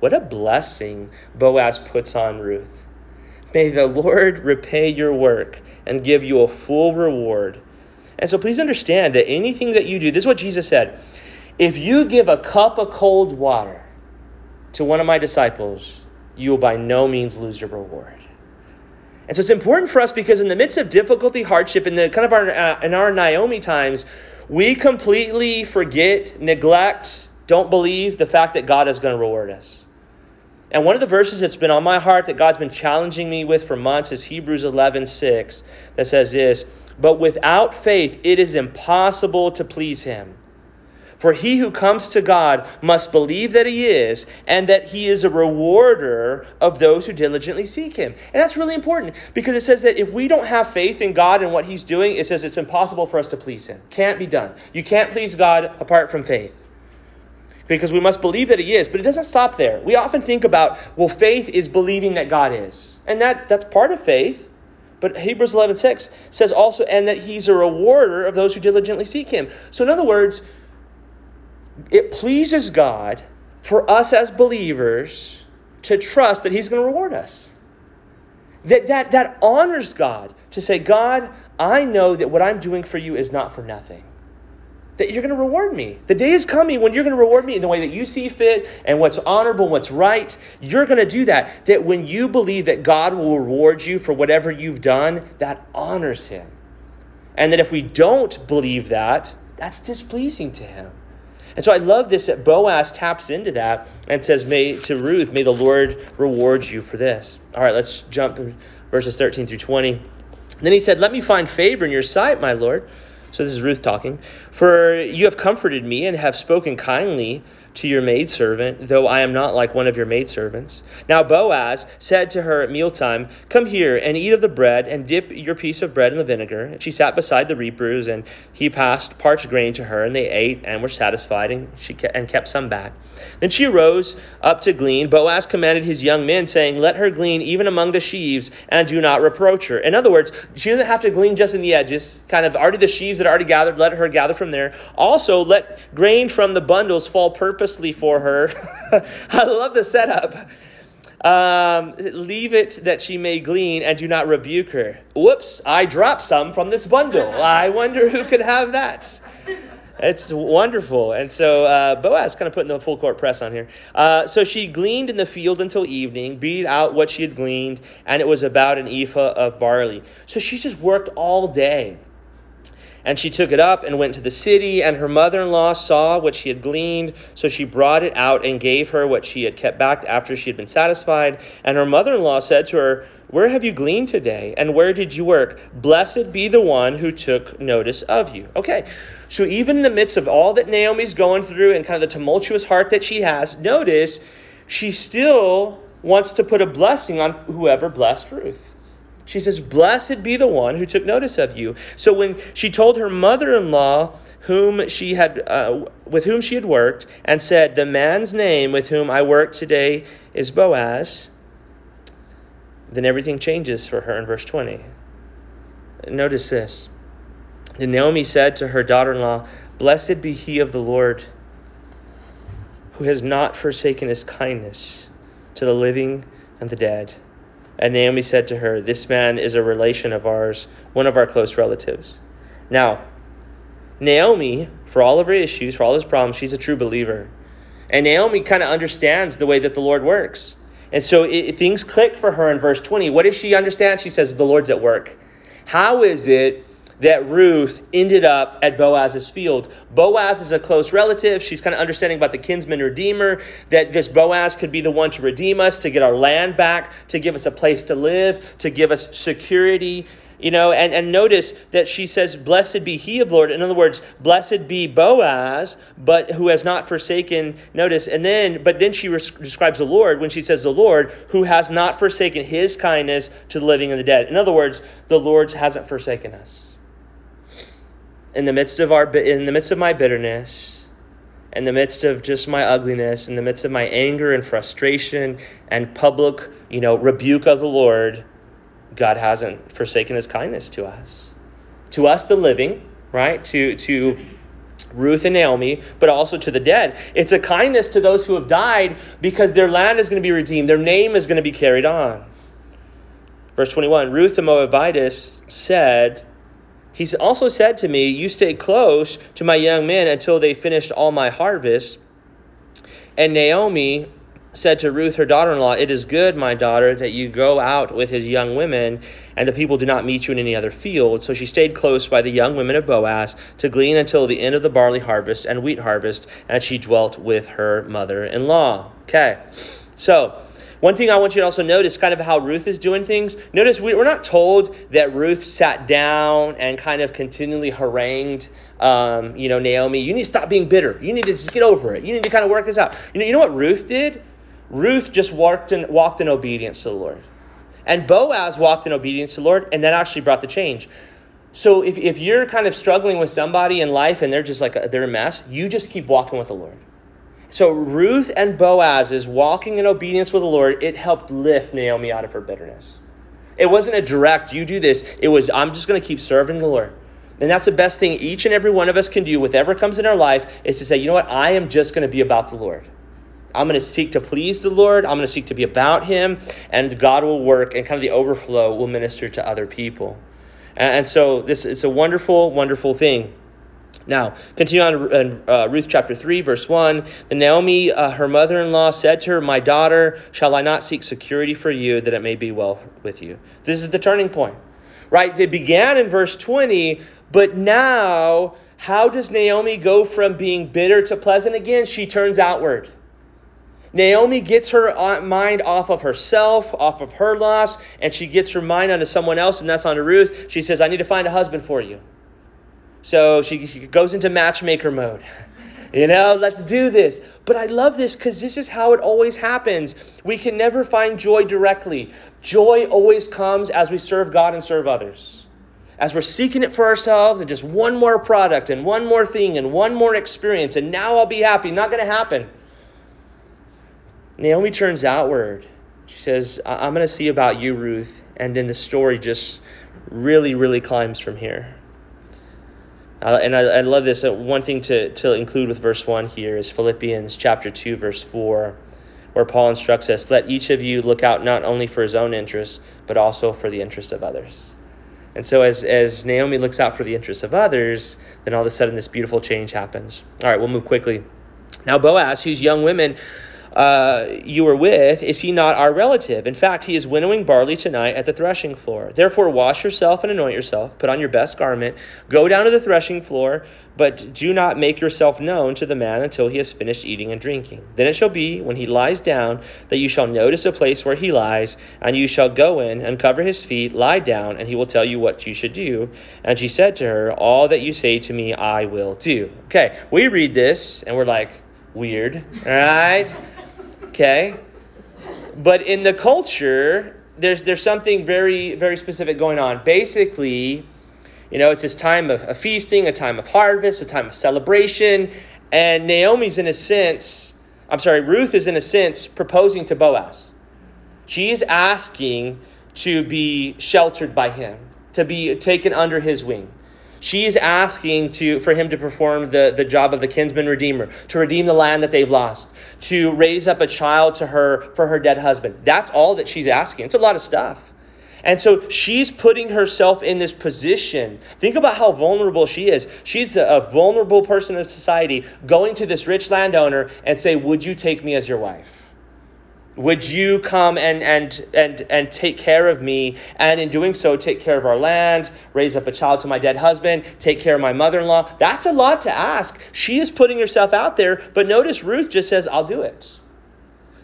What a blessing Boaz puts on Ruth. May the Lord repay your work and give you a full reward And so please understand that anything that you do, this is what Jesus said. If you give a cup of cold water to one of my disciples, you will by no means lose your reward. And so it's important for us because in the midst of difficulty, hardship, in the kind of our uh, in our Naomi times, we completely forget, neglect, don't believe the fact that God is going to reward us. And one of the verses that's been on my heart that God's been challenging me with for months is Hebrews 11 6, that says this But without faith, it is impossible to please him. For he who comes to God must believe that he is, and that he is a rewarder of those who diligently seek him. And that's really important because it says that if we don't have faith in God and what he's doing, it says it's impossible for us to please him. Can't be done. You can't please God apart from faith because we must believe that he is but it doesn't stop there we often think about well faith is believing that god is and that that's part of faith but hebrews 11 6 says also and that he's a rewarder of those who diligently seek him. So in other words it pleases god for us as believers to trust that he's going to reward us. That, that that honors god to say god i know that what i'm doing for you is not for nothing that you're going to reward me. The day is coming when you're going to reward me in the way that you see fit and what's honorable, what's right. You're going to do that. That when you believe that God will reward you for whatever you've done, that honors Him. And that if we don't believe that, that's displeasing to Him. And so I love this that Boaz taps into that and says, May to Ruth, may the Lord reward you for this. All right, let's jump verses 13 through 20. Then he said, Let me find favor in your sight, my Lord. So this is Ruth talking. For you have comforted me and have spoken kindly to your maidservant, though I am not like one of your maidservants. Now Boaz said to her at mealtime, Come here and eat of the bread, and dip your piece of bread in the vinegar. And she sat beside the reapers, and he passed parched grain to her, and they ate and were satisfied, and she kept, and kept some back. Then she rose up to glean. Boaz commanded his young men, saying, Let her glean even among the sheaves, and do not reproach her. In other words, she doesn't have to glean just in the edges, kind of already the sheaves that are already gathered, let her gather from there. Also, let grain from the bundles fall purpose purposely for her. *laughs* I love the setup. Um, leave it that she may glean and do not rebuke her. Whoops, I dropped some from this bundle. I wonder who could have that. It's wonderful. And so uh, Boaz kind of putting the full court press on here. Uh, so she gleaned in the field until evening, beat out what she had gleaned, and it was about an ephah of barley. So she just worked all day. And she took it up and went to the city, and her mother in law saw what she had gleaned. So she brought it out and gave her what she had kept back after she had been satisfied. And her mother in law said to her, Where have you gleaned today? And where did you work? Blessed be the one who took notice of you. Okay, so even in the midst of all that Naomi's going through and kind of the tumultuous heart that she has, notice she still wants to put a blessing on whoever blessed Ruth. She says, Blessed be the one who took notice of you. So when she told her mother in law, whom she had uh, with whom she had worked and said the man's name with whom i work today is boaz then everything changes for her in verse 20 notice this. Then naomi said to her daughter-in-law blessed be he of the lord who has not forsaken his kindness to the living and the dead and Naomi said to her, This man is a relation of ours, one of our close relatives. Now, Naomi, for all of her issues, for all his problems, she's a true believer. And Naomi kind of understands the way that the Lord works. And so it, things click for her in verse 20. What does she understand? She says, The Lord's at work. How is it that Ruth ended up at Boaz's field. Boaz is a close relative. She's kind of understanding about the kinsman redeemer, that this Boaz could be the one to redeem us, to get our land back, to give us a place to live, to give us security. You know, and, and notice that she says, Blessed be he of Lord. In other words, blessed be Boaz, but who has not forsaken, notice, and then, but then she res- describes the Lord when she says the Lord, who has not forsaken his kindness to the living and the dead. In other words, the Lord hasn't forsaken us in the midst of our in the midst of my bitterness in the midst of just my ugliness in the midst of my anger and frustration and public you know rebuke of the lord god hasn't forsaken his kindness to us to us the living right to to Ruth and Naomi, but also to the dead. It's a kindness to those who have died because their land is going to be redeemed, their name is going to be carried on. Verse 21 Ruth the Moabitess said, He also said to me, You stay close to my young men until they finished all my harvest. And Naomi said to Ruth, her daughter in law, It is good, my daughter, that you go out with his young women, and the people do not meet you in any other field. So she stayed close by the young women of Boaz to glean until the end of the barley harvest and wheat harvest, and she dwelt with her mother in law. Okay, so. One thing I want you to also notice kind of how Ruth is doing things. Notice we're not told that Ruth sat down and kind of continually harangued, um, you know, Naomi. You need to stop being bitter. You need to just get over it. You need to kind of work this out. You know, you know what Ruth did? Ruth just walked in, walked in obedience to the Lord. And Boaz walked in obedience to the Lord, and that actually brought the change. So if, if you're kind of struggling with somebody in life and they're just like, a, they're a mess, you just keep walking with the Lord. So Ruth and Boaz is walking in obedience with the Lord. It helped lift Naomi out of her bitterness. It wasn't a direct, you do this. It was, I'm just going to keep serving the Lord. And that's the best thing each and every one of us can do, whatever comes in our life, is to say, you know what, I am just going to be about the Lord. I'm going to seek to please the Lord. I'm going to seek to be about Him, and God will work, and kind of the overflow will minister to other people. And, and so this it's a wonderful, wonderful thing. Now, continue on in uh, Ruth chapter 3, verse 1. Then Naomi, uh, her mother in law, said to her, My daughter, shall I not seek security for you that it may be well with you? This is the turning point, right? It began in verse 20, but now, how does Naomi go from being bitter to pleasant again? She turns outward. Naomi gets her uh, mind off of herself, off of her loss, and she gets her mind onto someone else, and that's onto Ruth. She says, I need to find a husband for you. So she, she goes into matchmaker mode. *laughs* You know, let's do this. But I love this because this is how it always happens. We can never find joy directly. Joy always comes as we serve God and serve others. As we're seeking it for ourselves and just one more product and one more thing and one more experience, and now I'll be happy. Not going to happen. Naomi turns outward. She says, I'm going to see about you, Ruth. And then the story just really, really climbs from here. Uh, and I, I, love this. Uh, one thing to, to include with verse 1 here is Philippians chapter 2, verse 4, where Paul instructs us let each of you look out not only for his own interests, but also for the interests of others. And so, as, as Naomi looks out for the interests of others, then all of a sudden this beautiful change happens. All right, we'll move quickly. Now, Boaz, whose young women uh, you were with, is he not our relative? In fact, he is winnowing barley tonight at the threshing floor. Therefore, wash yourself and anoint yourself, put on your best garment, go down to the threshing floor, but do not make yourself known to the man until he has finished eating and drinking. Then it shall be, when he lies down, that you shall notice a place where he lies, and you shall go in, uncover his feet, lie down, and he will tell you what you should do. And she said to her, All that you say to me, I will do. Okay, we read this, and we're like, weird, all right? Okay? But in the culture, there's there's something very very specific going on. Basically, you know, it's this time of, of feasting, a time of harvest, a time of celebration, and Naomi's in a sense, I'm sorry, Ruth is in a sense proposing to Boaz. She is asking to be sheltered by him, to be taken under his wing. She is asking to, for him to perform the, the job of the kinsman redeemer, to redeem the land that they've lost, to raise up a child to her for her dead husband. That's all that she's asking. It's a lot of stuff. And so she's putting herself in this position. Think about how vulnerable she is. She's a, vulnerable person in society going to this rich landowner and say, Would you take me as your wife? Would you come and, and, and, and take care of me? And in doing so, take care of our land, raise up a child to my dead husband, take care of my mother in law. That's a lot to ask. She is putting herself out there, but notice Ruth just says, I'll do it.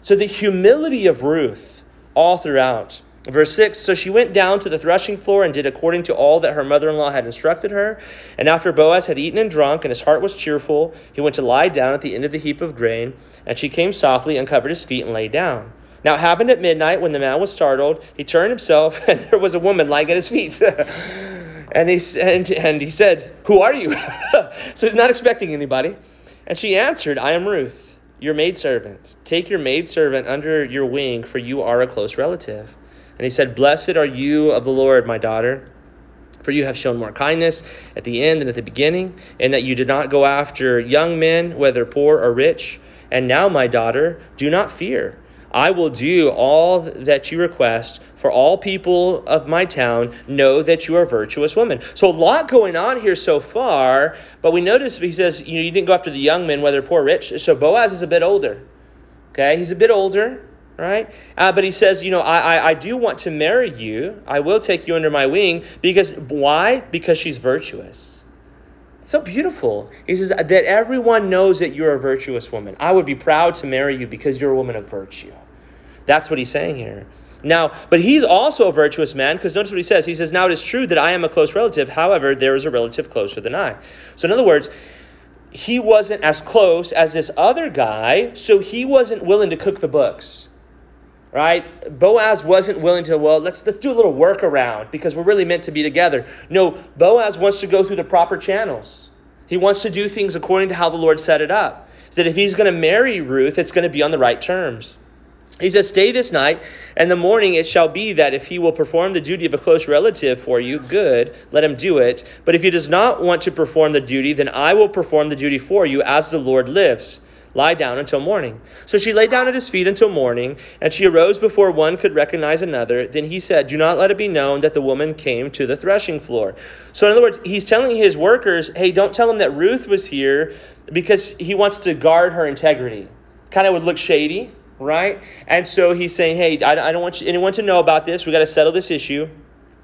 So the humility of Ruth all throughout. Verse 6 So she went down to the threshing floor and did according to all that her mother in law had instructed her. And after Boaz had eaten and drunk, and his heart was cheerful, he went to lie down at the end of the heap of grain. And she came softly, uncovered his feet, and lay down. Now it happened at midnight when the man was startled. He turned himself, *laughs* and there was a woman lying at his feet. *laughs* and, he, and, and he said, Who are you? *laughs* so he's not expecting anybody. And she answered, I am Ruth, your maidservant. Take your maidservant under your wing, for you are a close relative. And he said, Blessed are you of the Lord, my daughter. For you have shown more kindness at the end than at the beginning, and that you did not go after young men, whether poor or rich. And now, my daughter, do not fear. I will do all that you request, for all people of my town know that you are a virtuous woman. So a lot going on here so far, but we notice he says, you know, you didn't go after the young men, whether poor or rich. So Boaz is a bit older. Okay, he's a bit older right? Uh, but he says, you know, I, I, I do want to marry you. I will take you under my wing because why? Because she's virtuous. So beautiful. He says that everyone knows that you're a virtuous woman. I would be proud to marry you because you're a woman of virtue. That's what he's saying here. Now, but he's also a virtuous man because notice what he says. He says, Now it is true that I am a close relative. However, there is a relative closer than I. So, in other words, he wasn't as close as this other guy, so he wasn't willing to cook the books right? Boaz wasn't willing to, well, let's let's do a little workaround because we're really meant to be together. No, Boaz wants to go through the proper channels. He wants to do things according to how the Lord set it up. That if he's going to marry Ruth, it's going to be on the right terms. He says, Stay this night, and the morning it shall be that if he will perform the duty of a close relative for you, good, let him do it. But if he does not want to perform the duty, then I will perform the duty for you as the Lord lives. Lie down until morning. So she lay down at his feet until morning, and she arose before one could recognize another. Then he said, Do not let it be known that the woman came to the threshing floor. So, in other words, he's telling his workers, Hey, don't tell them that Ruth was here because he wants to guard her integrity. Kind of would look shady, right? And so he's saying, Hey, I don't want anyone to know about this. We got to settle this issue.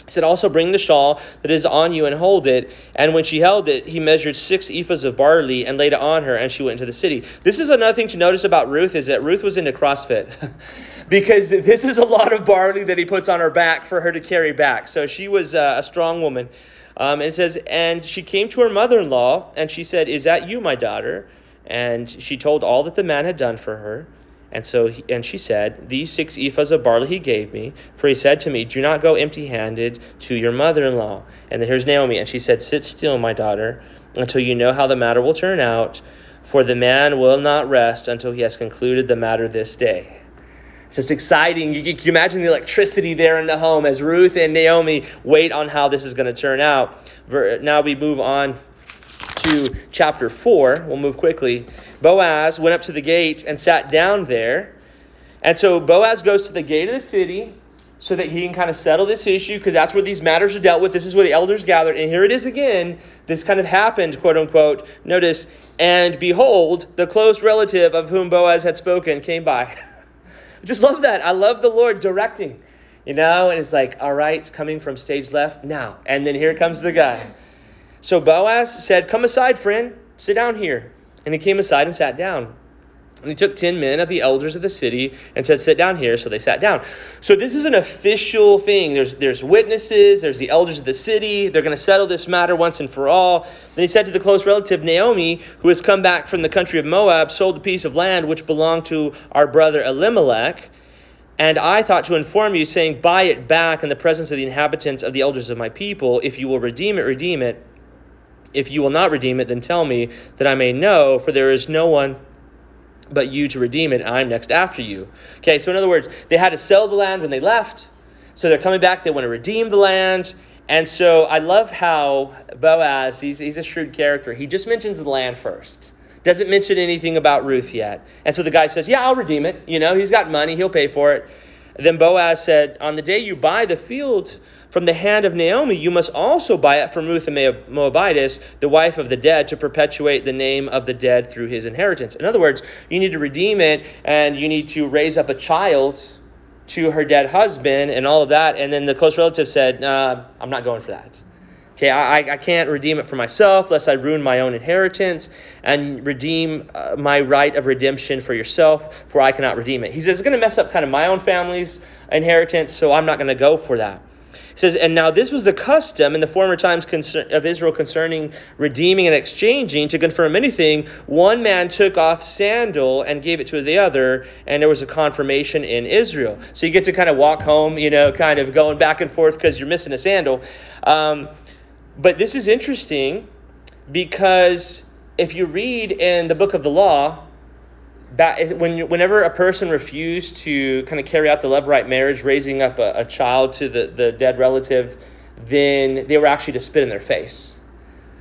He said, Also bring the shawl that is on you and hold it. And when she held it, he measured six ephahs of barley and laid it on her, and she went into the city. This is another thing to notice about Ruth is that Ruth was into CrossFit. *laughs* because this is a lot of barley that he puts on her back for her to carry back. So she was uh, a strong woman. Um, and it says, And she came to her mother in law, and she said, Is that you, my daughter? And she told all that the man had done for her. And so, he, and she said, These six ephahs of barley he gave me, for he said to me, Do not go empty handed to your mother in law. And then here's Naomi. And she said, Sit still, my daughter, until you know how the matter will turn out, for the man will not rest until he has concluded the matter this day. So it's exciting. You can imagine the electricity there in the home as Ruth and Naomi wait on how this is going to turn out. Now we move on to chapter 4. We'll move quickly. Boaz went up to the gate and sat down there. And so Boaz goes to the gate of the city so that he can kind of settle this issue because that's where these matters are dealt with. This is where the elders gathered. And here it is again. This kind of happened, quote unquote. Notice, and behold, the close relative of whom Boaz had spoken came by. *laughs* Just love that. I love the Lord directing, you know, and it's like, all right, coming from stage left now. And then here comes the guy. So Boaz said, Come aside, friend, sit down here. And he came aside and sat down. And he took 10 men of the elders of the city and said, Sit down here. So they sat down. So this is an official thing. There's, there's witnesses, there's the elders of the city. They're going to settle this matter once and for all. Then he said to the close relative Naomi, who has come back from the country of Moab, sold a piece of land which belonged to our brother Elimelech. And I thought to inform you, saying, Buy it back in the presence of the inhabitants of the elders of my people. If you will redeem it, redeem it. If you will not redeem it, then tell me that I may know, for there is no one but you to redeem it, I'm next after you. Okay, so in other words, they had to sell the land when they left. So they're coming back, they want to redeem the land. And so I love how Boaz, he's, he's a shrewd character. He just mentions the land first. Doesn't mention anything about Ruth yet. And so the guy says, Yeah, I'll redeem it. You know, he's got money, he'll pay for it. then Boaz said, On the day you buy the field, from the hand of Naomi, you must also buy it from Ruth the Moabitess, the wife of the dead, to perpetuate the name of the dead through his inheritance. In other words, you need to redeem it and you need to raise up a child to her dead husband and all of that. And then the close relative said, nah, I'm not going for that. Okay, I, I can't redeem it for myself lest I ruin my own inheritance and redeem uh, my right of redemption for yourself, for I cannot redeem it. He says it's going to mess up kind of my own family's inheritance, so I'm not going to go for that says, And now this was the custom in the former times of Israel concerning redeeming and exchanging. To confirm anything, one man took off sandal and gave it to the other, and there was a confirmation in Israel. So you get to kind of walk home, you know, kind of going back and forth because you're missing a sandal. Um, but this is interesting because if you read in the book of the law, that when whenever a person refused to kind of carry out the levirate marriage, raising up a, a child to the, the dead relative, then they were actually to spit in their face.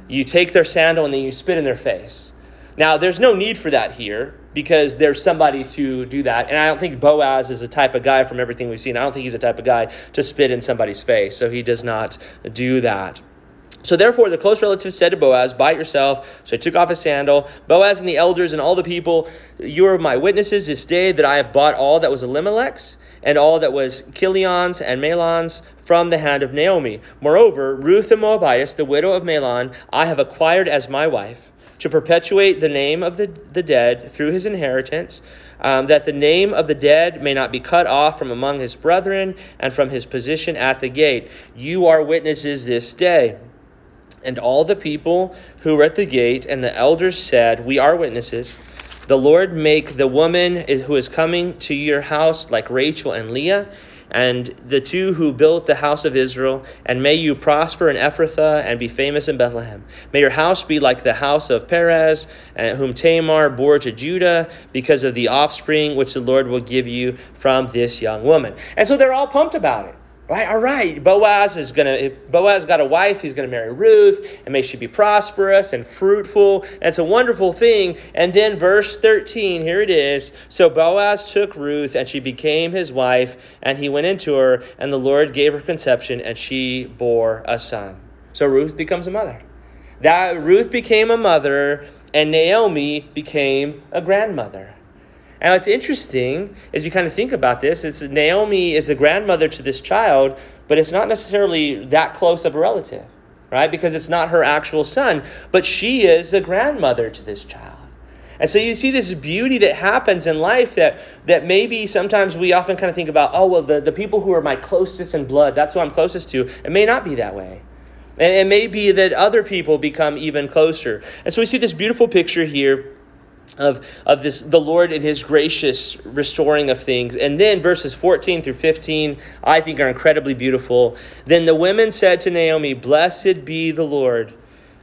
You take their sandal and then you spit in their face. Now, there's no need for that here because there's somebody to do that. And I don't think Boaz is a type of guy from everything we've seen. I don't think he's a type of guy to spit in somebody's face. So he does not do that. So therefore, the close relatives said to Boaz, Buy it yourself. So he took off his sandal. Boaz and the elders and all the people, you are my witnesses this day that I have bought all that was Elimelech's and all that was Chilion's and Mahlon's from the hand of Naomi. Moreover, Ruth the Moabitess, the widow of Mahlon, I have acquired as my wife to perpetuate the name of the, the dead through his inheritance, um, that the name of the dead may not be cut off from among his brethren and from his position at the gate. You are witnesses this day. And all the people who were at the gate and the elders said, We are witnesses. The Lord make the woman who is coming to your house like Rachel and Leah, and the two who built the house of Israel, and may you prosper in Ephrathah and be famous in Bethlehem. May your house be like the house of Perez, uh, whom Tamar bore to Judah, because of the offspring which the Lord will give you from this young woman. And so they're all pumped about it. Right, all right. Boaz is gonna. Boaz got a wife. He's gonna marry Ruth, and may she be prosperous and fruitful. And it's a wonderful thing. And then verse thirteen, here it is. So Boaz took Ruth, and she became his wife, and he went into her, and the Lord gave her conception, and she bore a son. So Ruth becomes a mother. That Ruth became a mother, and Naomi became a grandmother. And what's interesting is you kind of think about this. It's Naomi is the grandmother to this child, but it's not necessarily that close of a relative, right? Because it's not her actual son, but she is the grandmother to this child. And so you see this beauty that happens in life that, that maybe sometimes we often kind of think about, oh, well, the, the people who are my closest in blood, that's who I'm closest to. It may not be that way. And it may be that other people become even closer. And so we see this beautiful picture here of, of this the Lord and his gracious restoring of things. And then verses 14 through 15, I think are incredibly beautiful. Then the women said to Naomi, Blessed be the Lord,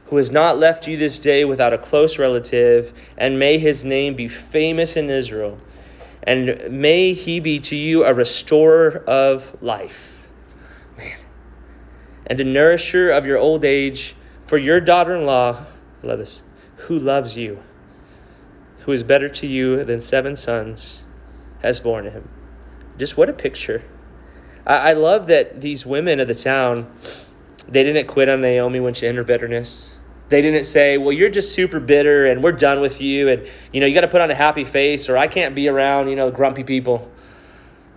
who has not left you this day without a close relative, and may his name be famous in Israel. And may he be to you a restorer of life. Man. And a nourisher of your old age, for your daughter in law, love this, who loves you who is better to you than seven sons, has borne him. Just what a picture. I, I love that these women of the town, they didn't quit on Naomi when she entered bitterness. They didn't say, well, you're just super bitter and we're done with you and, you know, you got to put on a happy face or I can't be around, you know, grumpy people.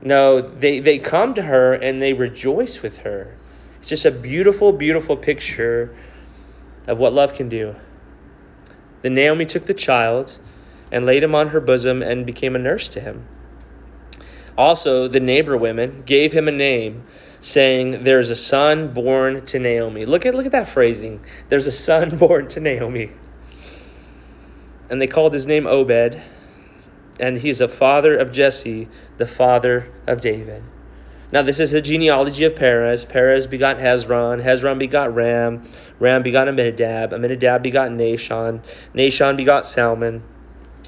No, they, they come to her and they rejoice with her. It's just a beautiful, beautiful picture of what love can do. Then Naomi took the child and laid him on her bosom and became a nurse to him. Also, the neighbor women gave him a name, saying, There's a son born to Naomi. Look at, look at that phrasing. There's a son *laughs* born to Naomi. And they called his name Obed, and he's a father of Jesse, the father of David. Now, this is the genealogy of Perez. Perez begot Hezron. Hezron begot Ram. Ram begot Amminadab. Amminadab begot Nahshon. Nahshon begot Salmon.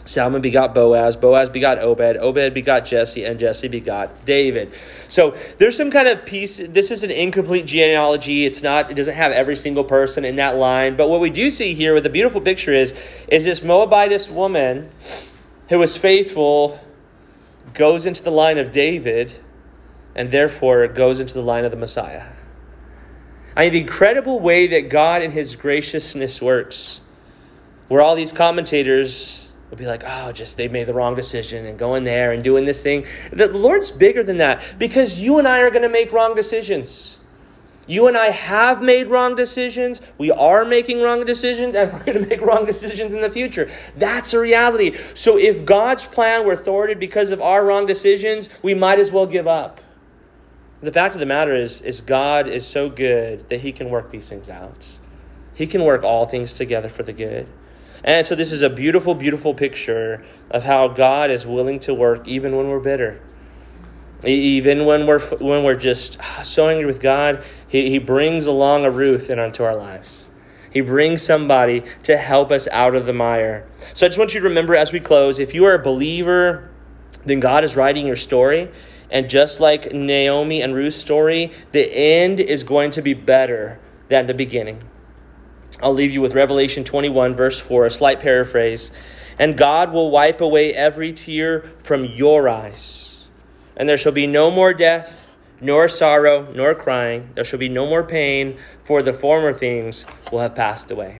Salmon begot Boaz, Boaz begot Obed, Obed begot Jesse, and Jesse begot David. So there's some kind of piece. This is an incomplete genealogy. It's not. It doesn't have every single person in that line. But what we do see here, with the beautiful picture is, is this Moabitess woman who was faithful goes into the line of David, and therefore goes into the line of the Messiah. I mean, the incredible way that God in His graciousness works, where all these commentators will be like, oh, just they made the wrong decision and going there and doing this thing. The Lord's bigger than that because you and I are going to make wrong decisions. You and I have made wrong decisions. We are making wrong decisions, and *laughs* we're going to make wrong decisions in the future. That's a reality. So, if God's plan were thwarted because of our wrong decisions, we might as well give up. The fact of the matter is, is God is so good that He can work these things out. He can work all things together for the good. And so this is a beautiful, beautiful picture of how God is willing to work even when we're bitter. Even when we're when we're just so angry with God, He, he brings along a Ruth in onto our lives. He brings somebody to help us out of the mire. So I just want you to remember as we close, if you are a believer, then God is writing your story. And just like Naomi and Ruth's story, the end is going to be better than the beginning. I'll leave you with Revelation 21, verse 4, a slight paraphrase. And God will wipe away every tear from your eyes, and there shall be no more death, nor sorrow, nor crying. There shall be no more pain, for the former things will have passed away.